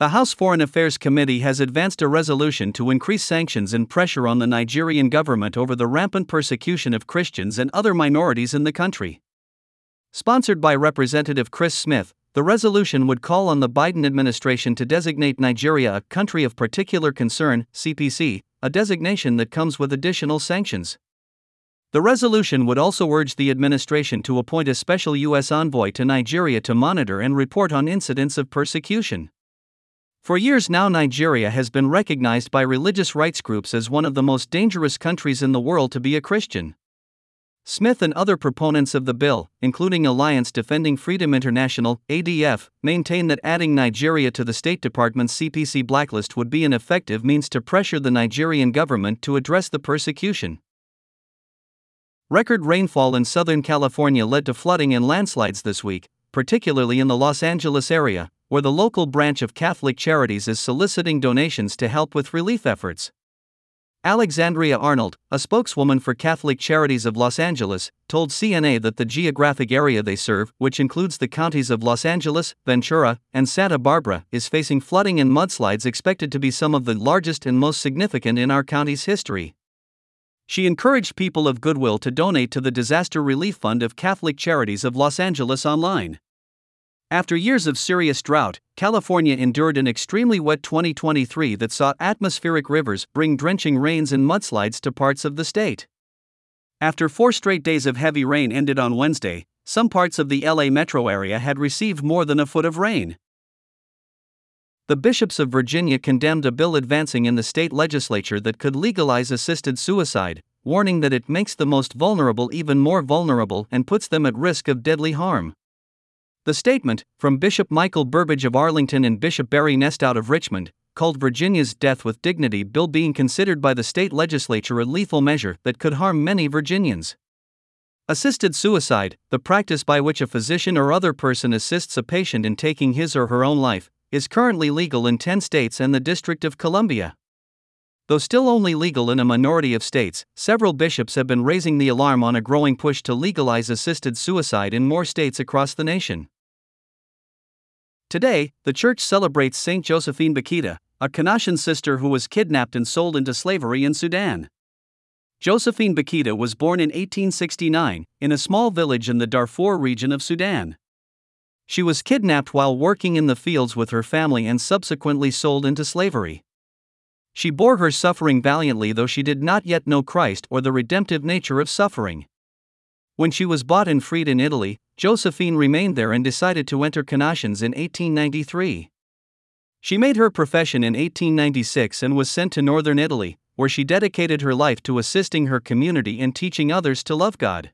The House Foreign Affairs Committee has advanced a resolution to increase sanctions and pressure on the Nigerian government over the rampant persecution of Christians and other minorities in the country. Sponsored by Representative Chris Smith, the resolution would call on the Biden administration to designate Nigeria a country of particular concern, CPC, a designation that comes with additional sanctions. The resolution would also urge the administration to appoint a special U.S. envoy to Nigeria to monitor and report on incidents of persecution. For years now, Nigeria has been recognized by religious rights groups as one of the most dangerous countries in the world to be a Christian. Smith and other proponents of the bill, including Alliance Defending Freedom International, ADF, maintain that adding Nigeria to the State Department's CPC blacklist would be an effective means to pressure the Nigerian government to address the persecution. Record rainfall in Southern California led to flooding and landslides this week, particularly in the Los Angeles area, where the local branch of Catholic Charities is soliciting donations to help with relief efforts. Alexandria Arnold, a spokeswoman for Catholic Charities of Los Angeles, told CNA that the geographic area they serve, which includes the counties of Los Angeles, Ventura, and Santa Barbara, is facing flooding and mudslides expected to be some of the largest and most significant in our county's history. She encouraged people of goodwill to donate to the Disaster Relief Fund of Catholic Charities of Los Angeles online. After years of serious drought, California endured an extremely wet 2023 that saw atmospheric rivers bring drenching rains and mudslides to parts of the state. After four straight days of heavy rain ended on Wednesday, some parts of the LA metro area had received more than a foot of rain. The bishops of Virginia condemned a bill advancing in the state legislature that could legalize assisted suicide, warning that it makes the most vulnerable even more vulnerable and puts them at risk of deadly harm. The statement, from Bishop Michael Burbidge of Arlington and Bishop Barry Knestout of Richmond, called Virginia's Death with Dignity bill being considered by the state legislature a lethal measure that could harm many Virginians. Assisted suicide, the practice by which a physician or other person assists a patient in taking his or her own life, is currently legal in 10 states and the District of Columbia. Though still only legal in a minority of states, several bishops have been raising the alarm on a growing push to legalize assisted suicide in more states across the nation. Today, the church celebrates Saint Josephine Bakhita, a Canossian sister who was kidnapped and sold into slavery in Sudan. Josephine Bakhita was born in 1869 in a small village in the Darfur region of Sudan. She was kidnapped while working in the fields with her family and subsequently sold into slavery. She bore her suffering valiantly, though she did not yet know Christ or the redemptive nature of suffering. When she was bought and freed in Italy, Josephine remained there and decided to enter Canossians in 1893. She made her profession in 1896 and was sent to northern Italy, where she dedicated her life to assisting her community and teaching others to love God.